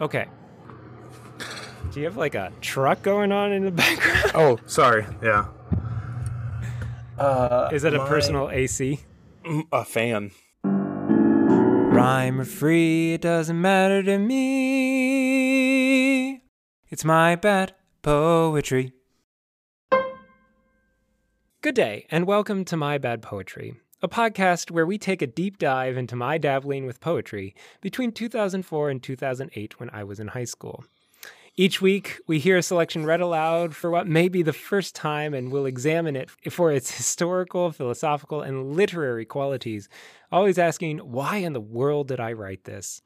Okay. Do you have like a truck going on in the background? Oh, sorry. Yeah. Uh, Is it a my- personal AC? Mm, a fan? Rhyme or free, it doesn't matter to me. It's my bad poetry. Good day, and welcome to My Bad Poetry, a podcast where we take a deep dive into my dabbling with poetry between 2004 and 2008 when I was in high school. Each week, we hear a selection read aloud for what may be the first time, and we'll examine it for its historical, philosophical, and literary qualities, always asking, why in the world did I write this?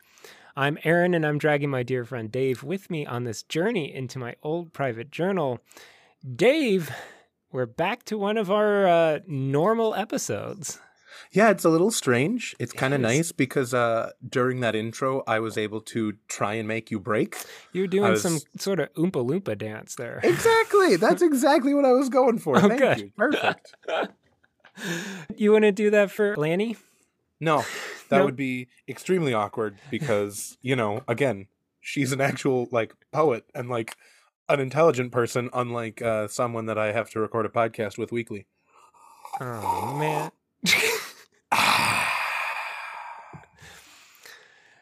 I'm Aaron, and I'm dragging my dear friend Dave with me on this journey into my old private journal. Dave, we're back to one of our uh, normal episodes. Yeah, it's a little strange. It's kind of nice because uh, during that intro, I was able to try and make you break. You're doing was- some sort of Oompa Loompa dance there. Exactly. That's exactly what I was going for. Oh, Thank good. you. Perfect. You want to do that for Lanny? No, that Nope. would be extremely awkward because, you know, again, she's an actual like poet and like an intelligent person, unlike uh, someone that I have to record a podcast with weekly. Oh, man.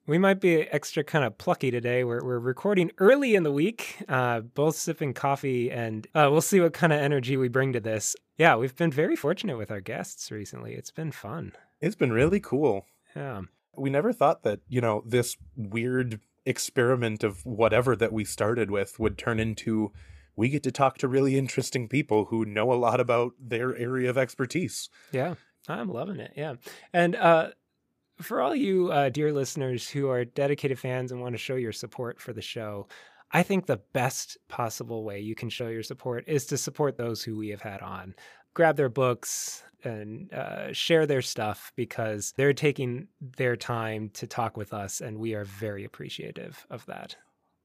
We might be extra kind of plucky today. We're, we're recording early in the week, uh, both sipping coffee, and uh, we'll see what kind of energy we bring to this. Yeah, we've been very fortunate with our guests recently. It's been fun. It's been really cool. Yeah. we never thought that you know this weird experiment of whatever that we started with would turn into we get to talk to really interesting people who know a lot about their area of expertise Yeah, I'm loving it. Yeah. And uh, for all you uh, dear listeners who are dedicated fans and want to show your support for the show, I think the best possible way you can show your support is to support those who we have had on. Grab their books and uh, share their stuff because they're taking their time to talk with us, and we are very appreciative of that.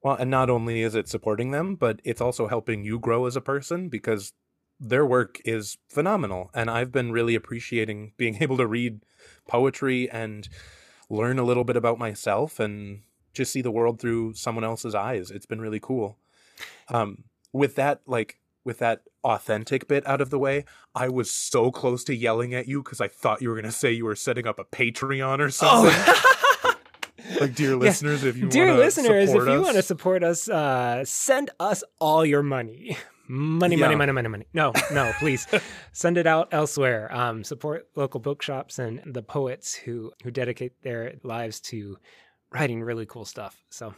well and not only is it supporting them but it's also helping you grow as a person because their work is phenomenal and i've been really appreciating being able to read poetry and learn a little bit about myself and just see the world through someone else's eyes. It's been really cool. Um with that like with that authentic bit out of the way i was so close to yelling at you because i thought you were going to say you were setting up a patreon or something. Like dear listeners if you Dear listeners, if you want to support us, uh, send us all your money. Money, money, Yeah. money, money, money. No, no, please send it out elsewhere. Um, support local bookshops and the poets who who dedicate their lives to writing really cool stuff. So,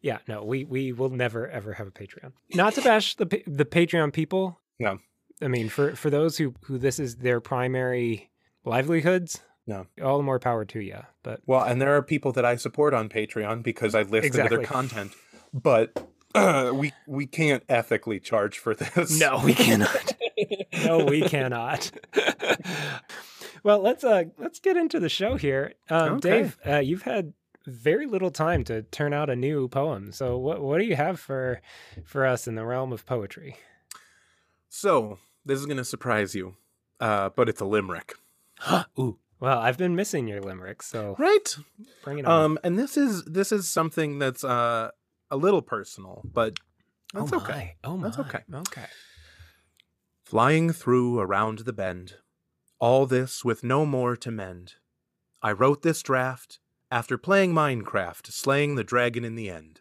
yeah, no, we we will never ever have a Patreon. Not to bash the the Patreon people. No. I mean for for those who who this is their primary livelihoods. No. all the more power to you. But Well, and there are people that I support on Patreon because I listen to Exactly. their content, but uh, we we can't ethically charge for this. No, we cannot. no, we cannot. well, let's uh let's get into the show here. Um, Okay. Dave, uh, you've had very little time to turn out a new poem. So what what do you have for for us in the realm of poetry? So this is gonna surprise you, uh, but it's a limerick, Ooh. Well, I've been missing your limerick, so right? bring it on. Um, and this is this is something that's uh a little personal, but that's oh okay. Oh my. That's okay. Oh, okay. Flying through around the bend, all this with no more to mend. I wrote this draft after playing Minecraft, slaying the dragon in the end.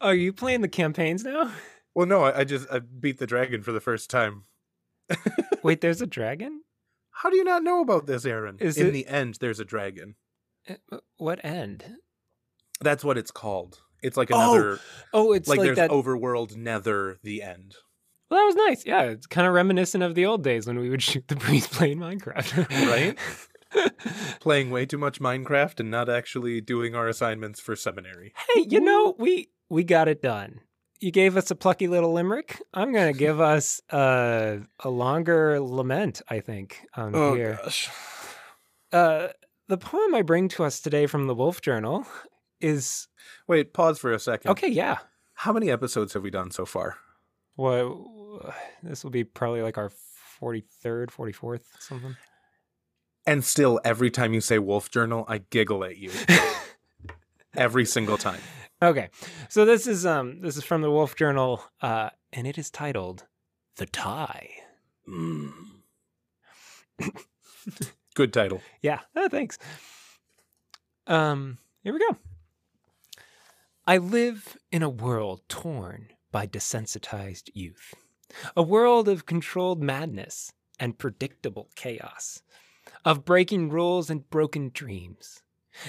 Are you playing the campaigns now? Well, no, I, I just I beat the dragon for the first time. Wait, there's a dragon? How do you not know about this, Aaron? Is in it- the end, there's a dragon. Uh, What end? That's what it's called. It's like Oh, another, Oh, it's like, like, there's that. overworld nether, the end. Well, that was nice. Yeah, it's kind of reminiscent of the old days when we would shoot the breeze playing Minecraft. Right? Playing way too much Minecraft and not actually doing our assignments for seminary. hey, you know, we we got it done. You gave us a plucky little limerick. I'm gonna give us a a longer lament. I think um, Oh here. gosh. Uh, the poem I bring to us today from the Wolf Journal is Wait, pause for a second. okay. Yeah. How many episodes have we done so far? Well, this will be probably like our forty third, forty fourth, something. And still, every time you say Wolf Journal, I giggle at you. every single time. Okay, so this is um this is from the Wolf Journal, uh, and it is titled "The Tie." Mm. Good title. Yeah, oh, thanks. Um, here we go. I live in a world torn by desensitized youth, a world of controlled madness and predictable chaos, of breaking rules and broken dreams.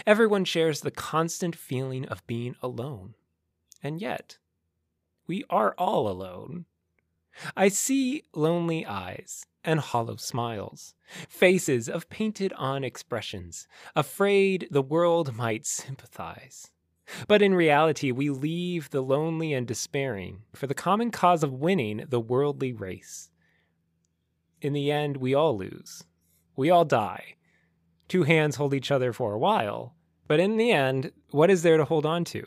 Everyone shares the constant feeling of being alone. And yet, we are all alone. I see lonely eyes and hollow smiles, faces of painted on expressions, afraid the world might sympathize. But in reality, we leave the lonely and despairing for the common cause of winning the worldly race. In the end, we all lose. We all die. Two hands hold each other for a while, but in the end, what is there to hold on to?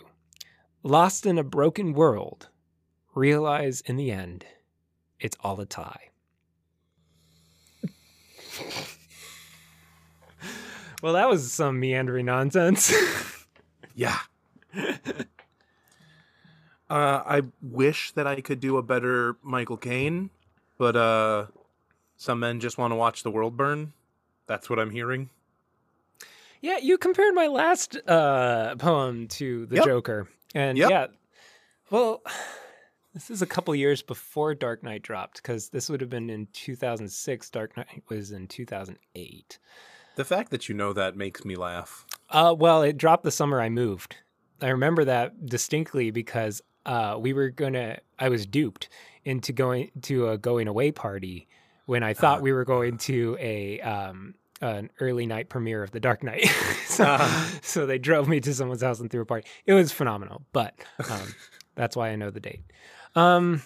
Lost in a broken world, realize in the end, it's all a tie. well, that was some meandering nonsense. Yeah. Uh, I wish that I could do a better Michael Caine, but uh, some men just want to watch the world burn. That's what I'm hearing. Yeah, you compared my last uh, poem to The Yep. Joker. And Yep. yeah, well, this is a couple years before Dark Knight dropped because this would have been in 2006. Dark Knight was in 2008. The fact that you know that makes me laugh. Uh, well, it dropped the summer I moved. I remember that distinctly because uh, we were gonna. I was duped into going to a going away party when I thought Uh-huh. we were going to a um, an early night premiere of The Dark Knight. so, Uh-huh. so they drove me to someone's house and threw a party. It was phenomenal, but um, that's why I know the date. Um,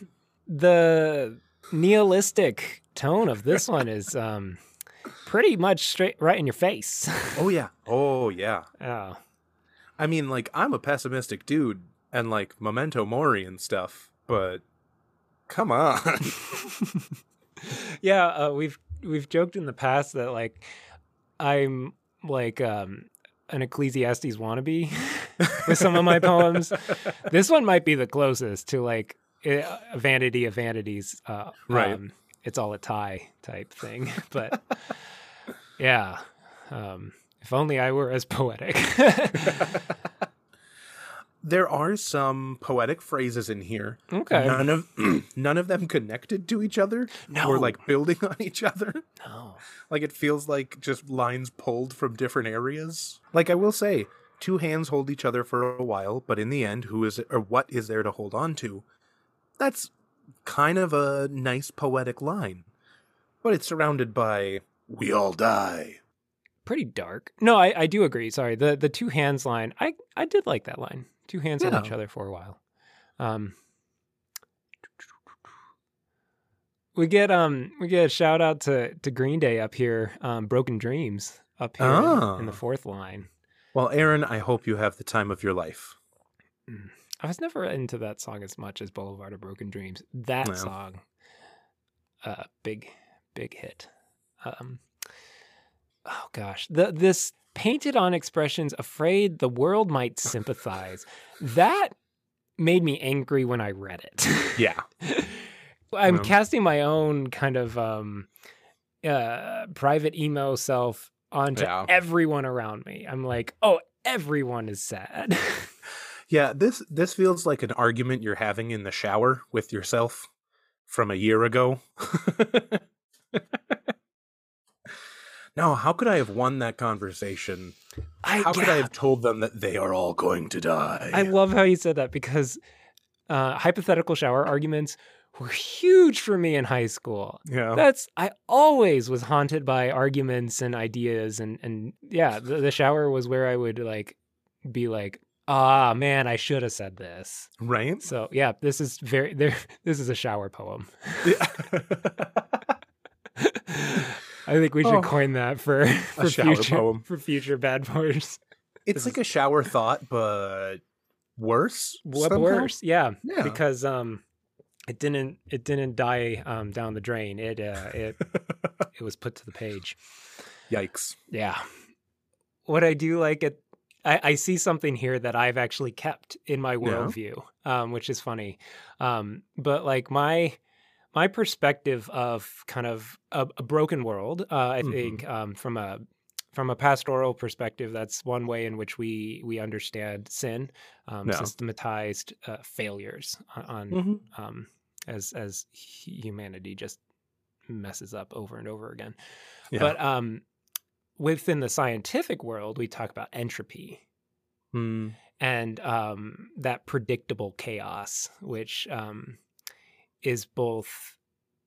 the nihilistic tone of this one is um, pretty much straight right in your face. Oh yeah. Oh yeah. oh. I mean, like I'm a pessimistic dude, and like Memento Mori and stuff, but come on. yeah, uh, we've we've joked in the past that like I'm like um an Ecclesiastes wannabe with some of my poems. This one might be the closest to like eh, a vanity of vanities. Uh, Right. Um, it's all a tie type thing, but yeah. Um, if only I were as poetic. there are some poetic phrases in here. okay. None of none of them connected to each other No. or like building on each other. No. Like it feels like just lines pulled from different areas. Like I will say, two hands hold each other for a while, but in the end, who is or what is there to hold on to? That's kind of a nice poetic line. But it's surrounded by we all die. pretty dark. No, I, I do agree. Sorry, the the two hands line. I I did like that line. Two hands on each other for a while. Um, we get um we get a shout out to to Green Day up here. Um, Broken Dreams up here in- in the Ah. fourth line. Well, Aaron, I hope you have the time of your life. I was never into that song as much as Boulevard of Broken Dreams. That Well. song, uh, big big hit. Um, oh gosh, the this painted on expressions, afraid the world might sympathize. that made me angry when I read it. Yeah. I'm casting my own kind of um, uh, private emo self onto Yeah. everyone around me. I'm like, oh, everyone is sad. Yeah, this this feels like an argument you're having in the shower with yourself from a year ago. No, how could I have won that conversation? I, How could I have told them that they are all going to die? I love how you said that because uh, hypothetical shower arguments were huge for me in high school. yeah. That's I always was haunted by arguments and ideas and and yeah, the, the shower was where I would like be like, ah man, I should have said this. right? So yeah, this is very there. This is a shower poem. Yeah. I think we should Oh. coin that for for shower future poem. for future bad boys. it's like a shower thought, but worse. What somehow? worse? Yeah, Yeah. because um, it didn't it didn't die um down the drain. It uh it it was put to the page. Yikes. Yeah. What I do like it, I, I see something here that I've actually kept in my Yeah. worldview, um, which is funny. Um, but like my my perspective of kind of a, a broken world, uh, I Mhm. think um, from a from a pastoral perspective, that's one way in which we we understand sin, um, Yeah. systematized uh, failures on, on Mhm. um, as as humanity just messes up over and over again. Yeah. But um, within the scientific world, we talk about entropy Hmm. and um, that predictable chaos, which um, is both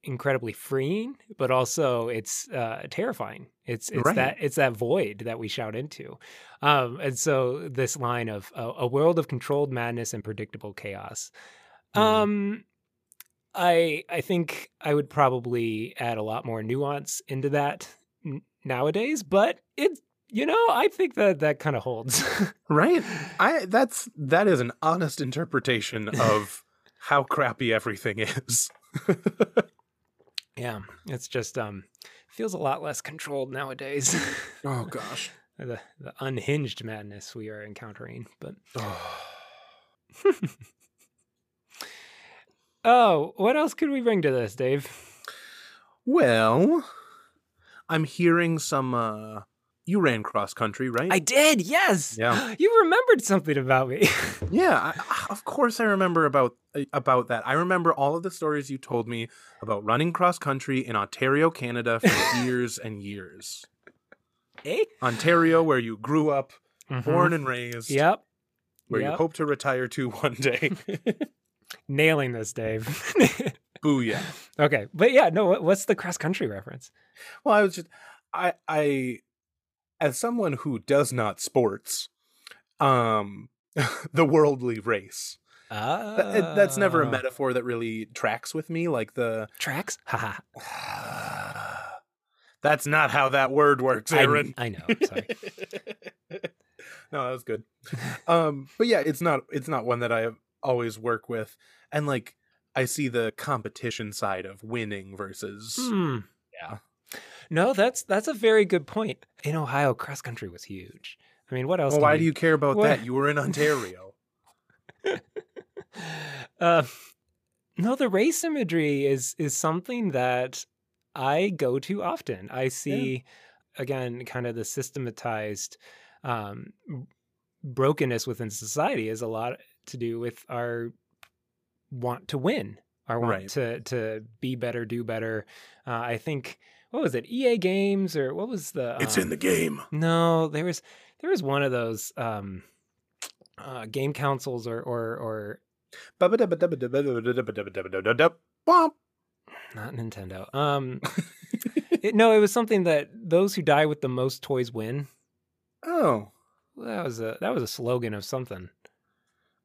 incredibly freeing, but also it's uh, terrifying. It's it's Right. that it's that void that we shout into, um, and so this line of a, a world of controlled madness and predictable chaos. Mhm. Um, I I think I would probably add a lot more nuance into that n- nowadays, but it you know I think that that kind of holds. Right? I that's that is an honest interpretation of how crappy everything is. Yeah, it's just um feels a lot less controlled nowadays. oh gosh. the the unhinged madness we are encountering. But oh, what else could we bring to this, Dave? well, I'm hearing some uh you ran cross country, right? I did, yes. Yeah. You remembered something about me. Yeah, I, of course I remember about uh, about that. I remember all of the stories you told me about running cross country in Ontario, Canada for years and years. eh? Ontario where you grew up, Mhm. born and raised, Yep. where you hope to retire to one day. Nailing this, Dave. Booyah. okay, but yeah, no. What's the cross country reference? Well, I was just I I as someone who does not sports, um the worldly race. Ah, That- that's never a metaphor that really tracks with me like the Tracks? Haha. That's not how that word works, I- Aaron. I know. Sorry. no, that was good. Um, but yeah, it's not it's not one that I always work with, and like I see the competition side of winning versus Hmm. Yeah. No, that's that's a very good point. In Ohio, cross country was huge. I mean, what else? Well, why do you care about what- that? You were in Ontario. uh, no, the race imagery is is something that I go to often. I see again kind of the systematized um, brokenness within society is a lot to do with our want to win, our want Right. to to be better, do better. Uh, I think what was it, EA Games or what was the? it's in um, the game. No, there was there was one of those um, uh, game councils or or or not Nintendo. Um, it, no, it was something that those who die with the most toys win. Oh, That was a that was a slogan of something.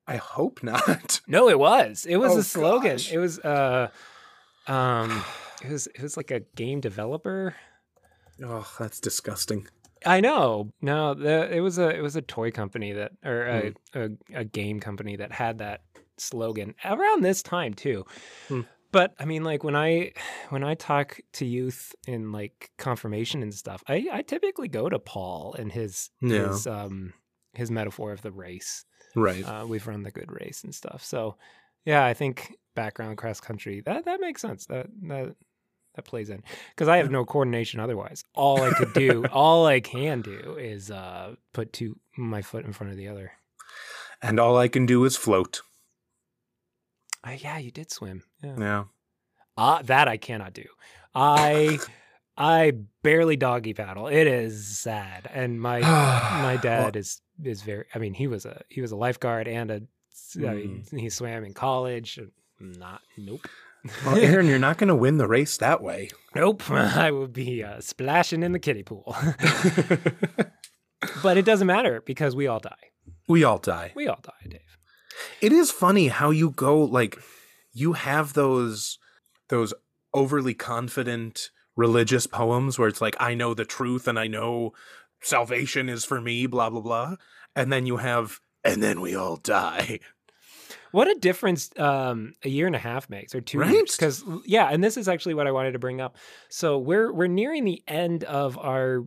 I hope not. No, it was. It was Oh, a slogan. gosh. It was uh, um, it was it was like a game developer. Oh, that's disgusting. I know. No, the, it was a it was a toy company that or a, a, a game company that had that slogan around this time too. Hmm. But I mean, like when I when I talk to youth in like confirmation and stuff, I, I typically go to Paul and his Yeah. his um his metaphor of the race. Right. Uh, we've run the good race and stuff. So yeah, I think background cross country that that makes sense. That that that plays in because I have no coordination otherwise. All I could do, all I can do, is uh, put two my foot in front of the other. and all I can do is float. Uh, yeah, you did swim. Yeah, Yeah. uh, that I cannot do. I I barely doggy paddle. It is sad, and my my dad is is very. I mean, he was a he was a lifeguard and a. I mean, he swam in college. Not nope. Well, Aaron, you're not going to win the race that way. Nope, I will be uh, splashing in the kiddie pool. but it doesn't matter because we all die. we all die. We all die, Dave. It is funny how you go like you have those those overly confident religious poems where it's like I know the truth and I know salvation is for me blah blah blah and then you have and then we all die. What a difference um, a year and a half makes, or two Right? years. Because yeah, and this is actually what I wanted to bring up. So we're we're nearing the end of our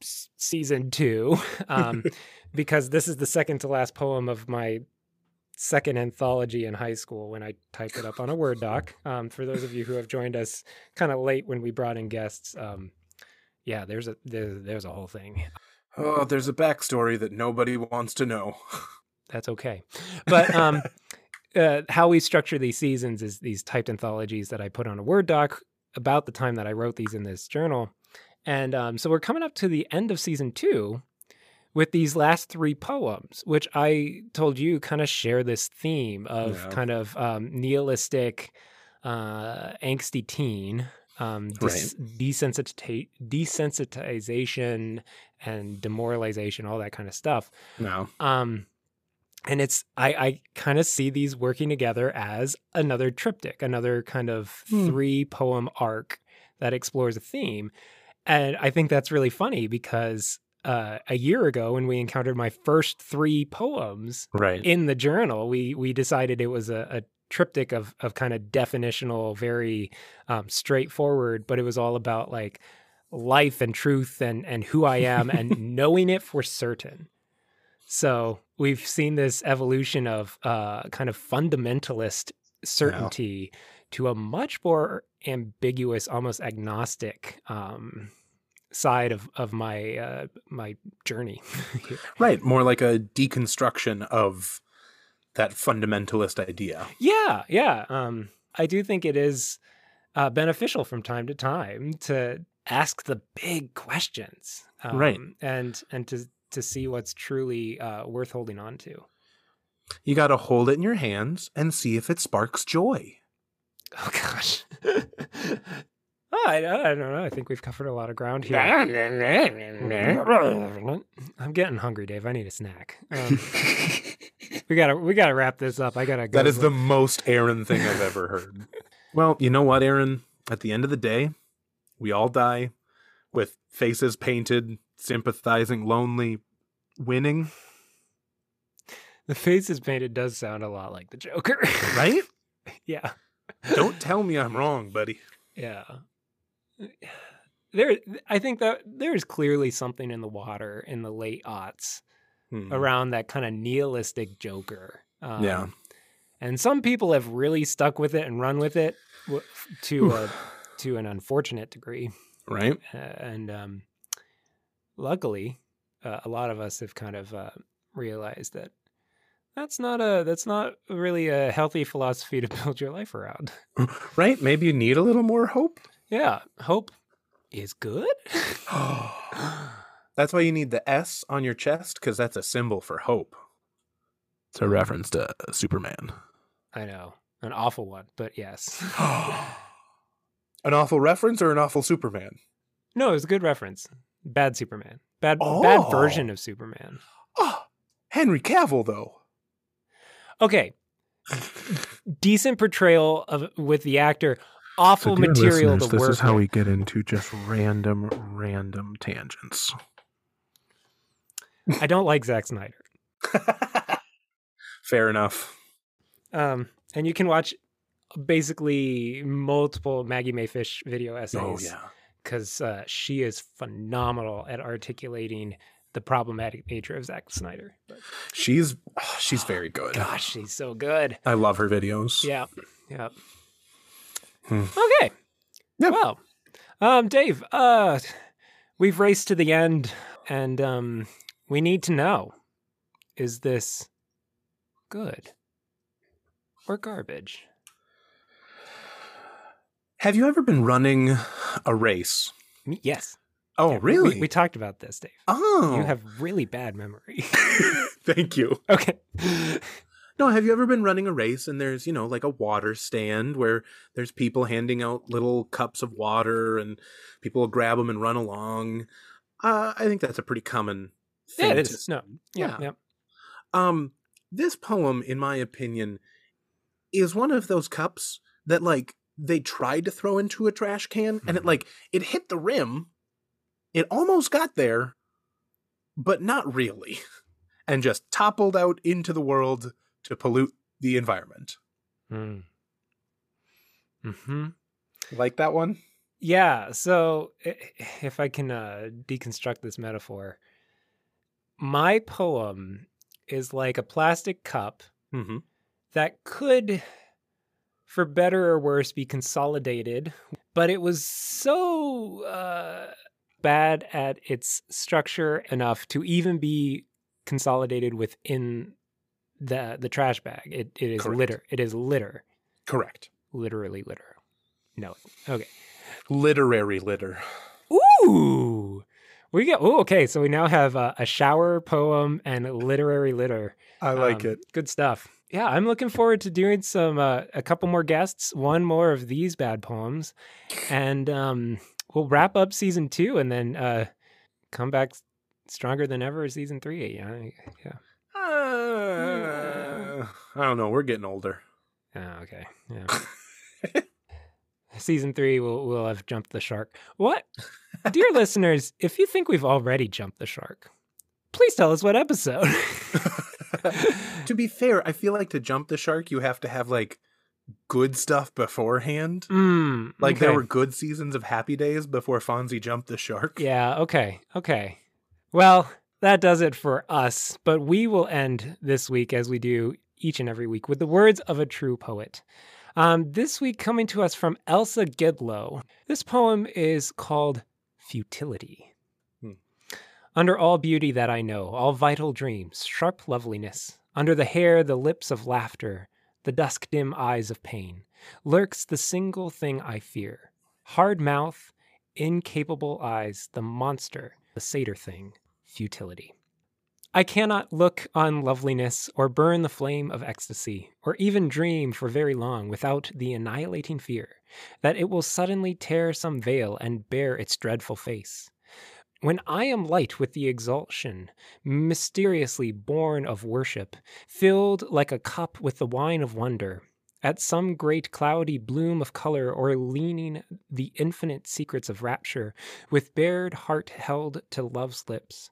season two, um, because this is the second to last poem of my second anthology in high school when I typed it up on a Word doc. Um, for those of you who have joined us kind of late when we brought in guests, um, yeah, there's a there's, there's a whole thing. Oh, there's a backstory that nobody wants to know. That's okay, but um, uh, how we structure these seasons is these typed anthologies that I put on a Word doc about the time that I wrote these in this journal. And um, so we're coming up to the end of season two with these last three poems, which I told you kind of share this theme of Yeah. kind of um, nihilistic, uh, angsty teen, um, dis- desensita- desensitization and demoralization, all that kind of stuff. No. Um, and it's I I kind of see these working together as another triptych, another kind of Hmm. three poem arc that explores a theme, and I think that's really funny because uh, a year ago when we encountered my first three poems Right. in the journal, we we decided it was a, a triptych of of kind of definitional, very um, straightforward, but it was all about like life and truth and and who I am and knowing it for certain. So we've seen this evolution of uh, kind of fundamentalist certainty to a much more ambiguous, almost agnostic um, side of of my uh, my journey. Right. More like a deconstruction of that fundamentalist idea. Yeah, yeah. Um, I do think it is uh, beneficial from time to time to ask the big questions, um, Right. And and to to see what's truly uh, worth holding on to. You got to hold it in your hands and see if it sparks joy. Oh gosh. Oh, I, I don't know. I think we've covered a lot of ground here. I'm getting hungry, Dave. I need a snack. Um, we gotta we gotta wrap this up. I gotta go. That is the most Aaron thing I've ever heard. well, you know what, Aaron? At the end of the day, we all die with faces painted, sympathizing, lonely, winning, the face faces painted does sound a lot like the Joker, right? yeah. Don't tell me I'm wrong, buddy. Yeah. There I think that there's clearly something in the water in the late aughts Hmm. around that kind of nihilistic Joker. Um, Yeah. And some people have really stuck with it and run with it to a, to an unfortunate degree. Right? Uh, and um, luckily, uh, a lot of us have kind of uh, realized that that's not a that's not really a healthy philosophy to build your life around. Right? Maybe you need a little more hope. Yeah, hope is good. That's why you need the S on your chest, because that's a symbol for hope. It's a reference to Superman. I know, an awful one, but yes. an awful reference or an awful Superman? No, it was a good reference. Bad Superman. Bad bad Oh. version of Superman. Oh, Henry Cavill, though. Okay. Decent portrayal of with the actor. Awful material to this work is how we get into just random, random tangents. I don't like Zack Snyder. Fair enough. Um, and you can watch basically multiple Maggie Mae Fish video essays. Oh essays yeah. Because uh, she is phenomenal at articulating the problematic nature of Zack Snyder. But She's oh, she's very good. gosh, she's so good. I love her videos. Yeah, yeah. Hmm. Okay. Yeah. Well, um, Dave, uh, we've raced to the end, and um, we need to know: is this good or garbage? Have you ever been running a race? Yes. Oh, Yeah, really? We, we talked about this, Dave. oh, You have really bad memory. Thank you. okay. No, have you ever been running a race and there's, you know, like a water stand where there's people handing out little cups of water and people will grab them and run along? Uh, I think that's a pretty common thing. Yeah, it to. No. Yeah. Yeah. Yeah. Um, this poem, in my opinion, is one of those cups that like they tried to throw into a trash can and it Mhm. like it hit the rim. It almost got there, but not really. And just toppled out into the world to pollute the environment. Mm. Hmm. Like that one? Yeah. So if I can uh, deconstruct this metaphor, my poem is like a plastic cup hmm that could, for better or worse, be consolidated, but it was so uh, bad at its structure enough to even be consolidated within the the trash bag. It it is Correct. litter. It is litter. Correct. Literally litter. No. Okay. Literary litter. Ooh. We get. Oh, okay. So we now have uh, a shower poem and literary litter. I like Um, it. Good stuff. Yeah, I'm looking forward to doing some uh, a couple more guests, one more of these bad poems, and um, we'll wrap up season two, and then uh, come back stronger than ever. Season three. Yeah. Yeah. Uh, I don't know. We're getting older. Oh, okay. Yeah. season three, we'll we'll have jumped the shark. What, dear listeners? If you think we've already jumped the shark, please tell us what episode. to be fair, I feel like to jump the shark, you have to have like good stuff beforehand. Mm, Like there were good seasons of Happy Days before Fonzie jumped the shark. Yeah, okay, okay. Well, that does it for us, but we will end this week as we do each and every week with the words of a true poet. Um, this week, coming to us from Elsa Gidlow. This poem is called Futility. Under all beauty that I know, all vital dreams, sharp loveliness, under the hair, the lips of laughter, the dusk dim eyes of pain, lurks the single thing I fear hard mouth, incapable eyes, the monster, the satyr thing, futility. I cannot look on loveliness or burn the flame of ecstasy, or even dream for very long without the annihilating fear that it will suddenly tear some veil and bare its dreadful face. When I am light with the exaltation, mysteriously born of worship, filled like a cup with the wine of wonder, at some great cloudy bloom of color or leaning the infinite secrets of rapture, with bared heart held to love's lips.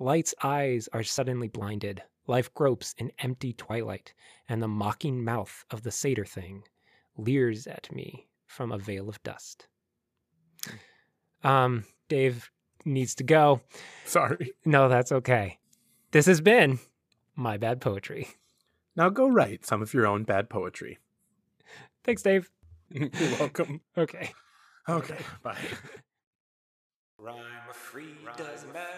Light's eyes are suddenly blinded, life gropes in empty twilight, and the mocking mouth of the satyr thing leers at me from a veil of dust. Um, Dave needs to go. Sorry. No, that's okay. This has been My Bad Poetry. Now go write some of your own bad poetry. Thanks, Dave. You're welcome. Okay. Okay. Bye. Rhyme free doesn't matter to me.